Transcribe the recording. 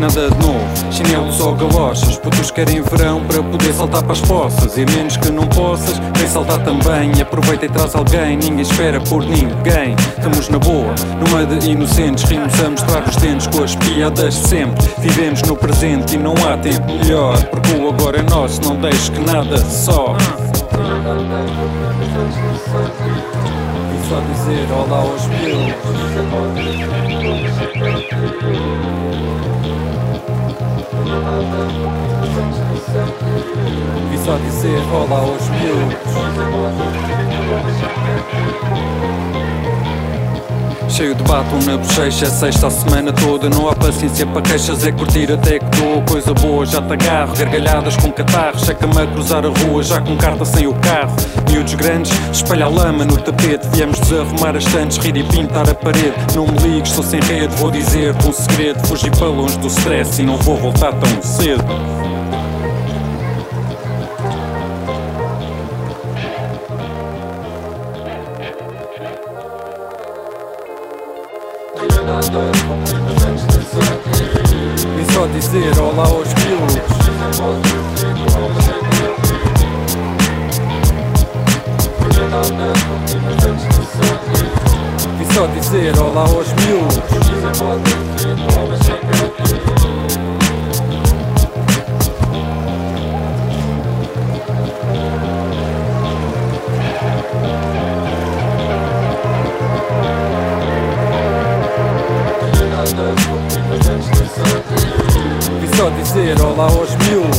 nada de novo. Chinelos ou galochas, putos querem verão para poder saltar para as poças. E menos que não possas, vem saltar também. Aproveita e traz alguém, ninguém espera por ninguém. Estamos na boa, no meio de inocentes, rimos a mostrar os dentes com as piadas sempre. Vivemos no presente e não há tempo melhor. Porque o agora é nosso, não deixes que nada só. Só dizer olá aos meus. E só dizer olá aos miúdos Cheio de batom na bochecha, é sexta a semana toda Não há paciência para queixas, é curtir até que dou Coisa boa, já te agarro, gargalhadas com catarro Checa-me a cruzar a rua, já com carta sem o carro Miúdos grandes, espalha a lama no tapete Viemos desarrumar as estantes, rir e pintar a parede Não me ligues, estou sem rede, vou dizer-te um segredo Fugir para longe do stress e não vou voltar tão cedo E só dizer olá aos miúdos E só dizer olá aos miúdos só dizer olá aos miúdos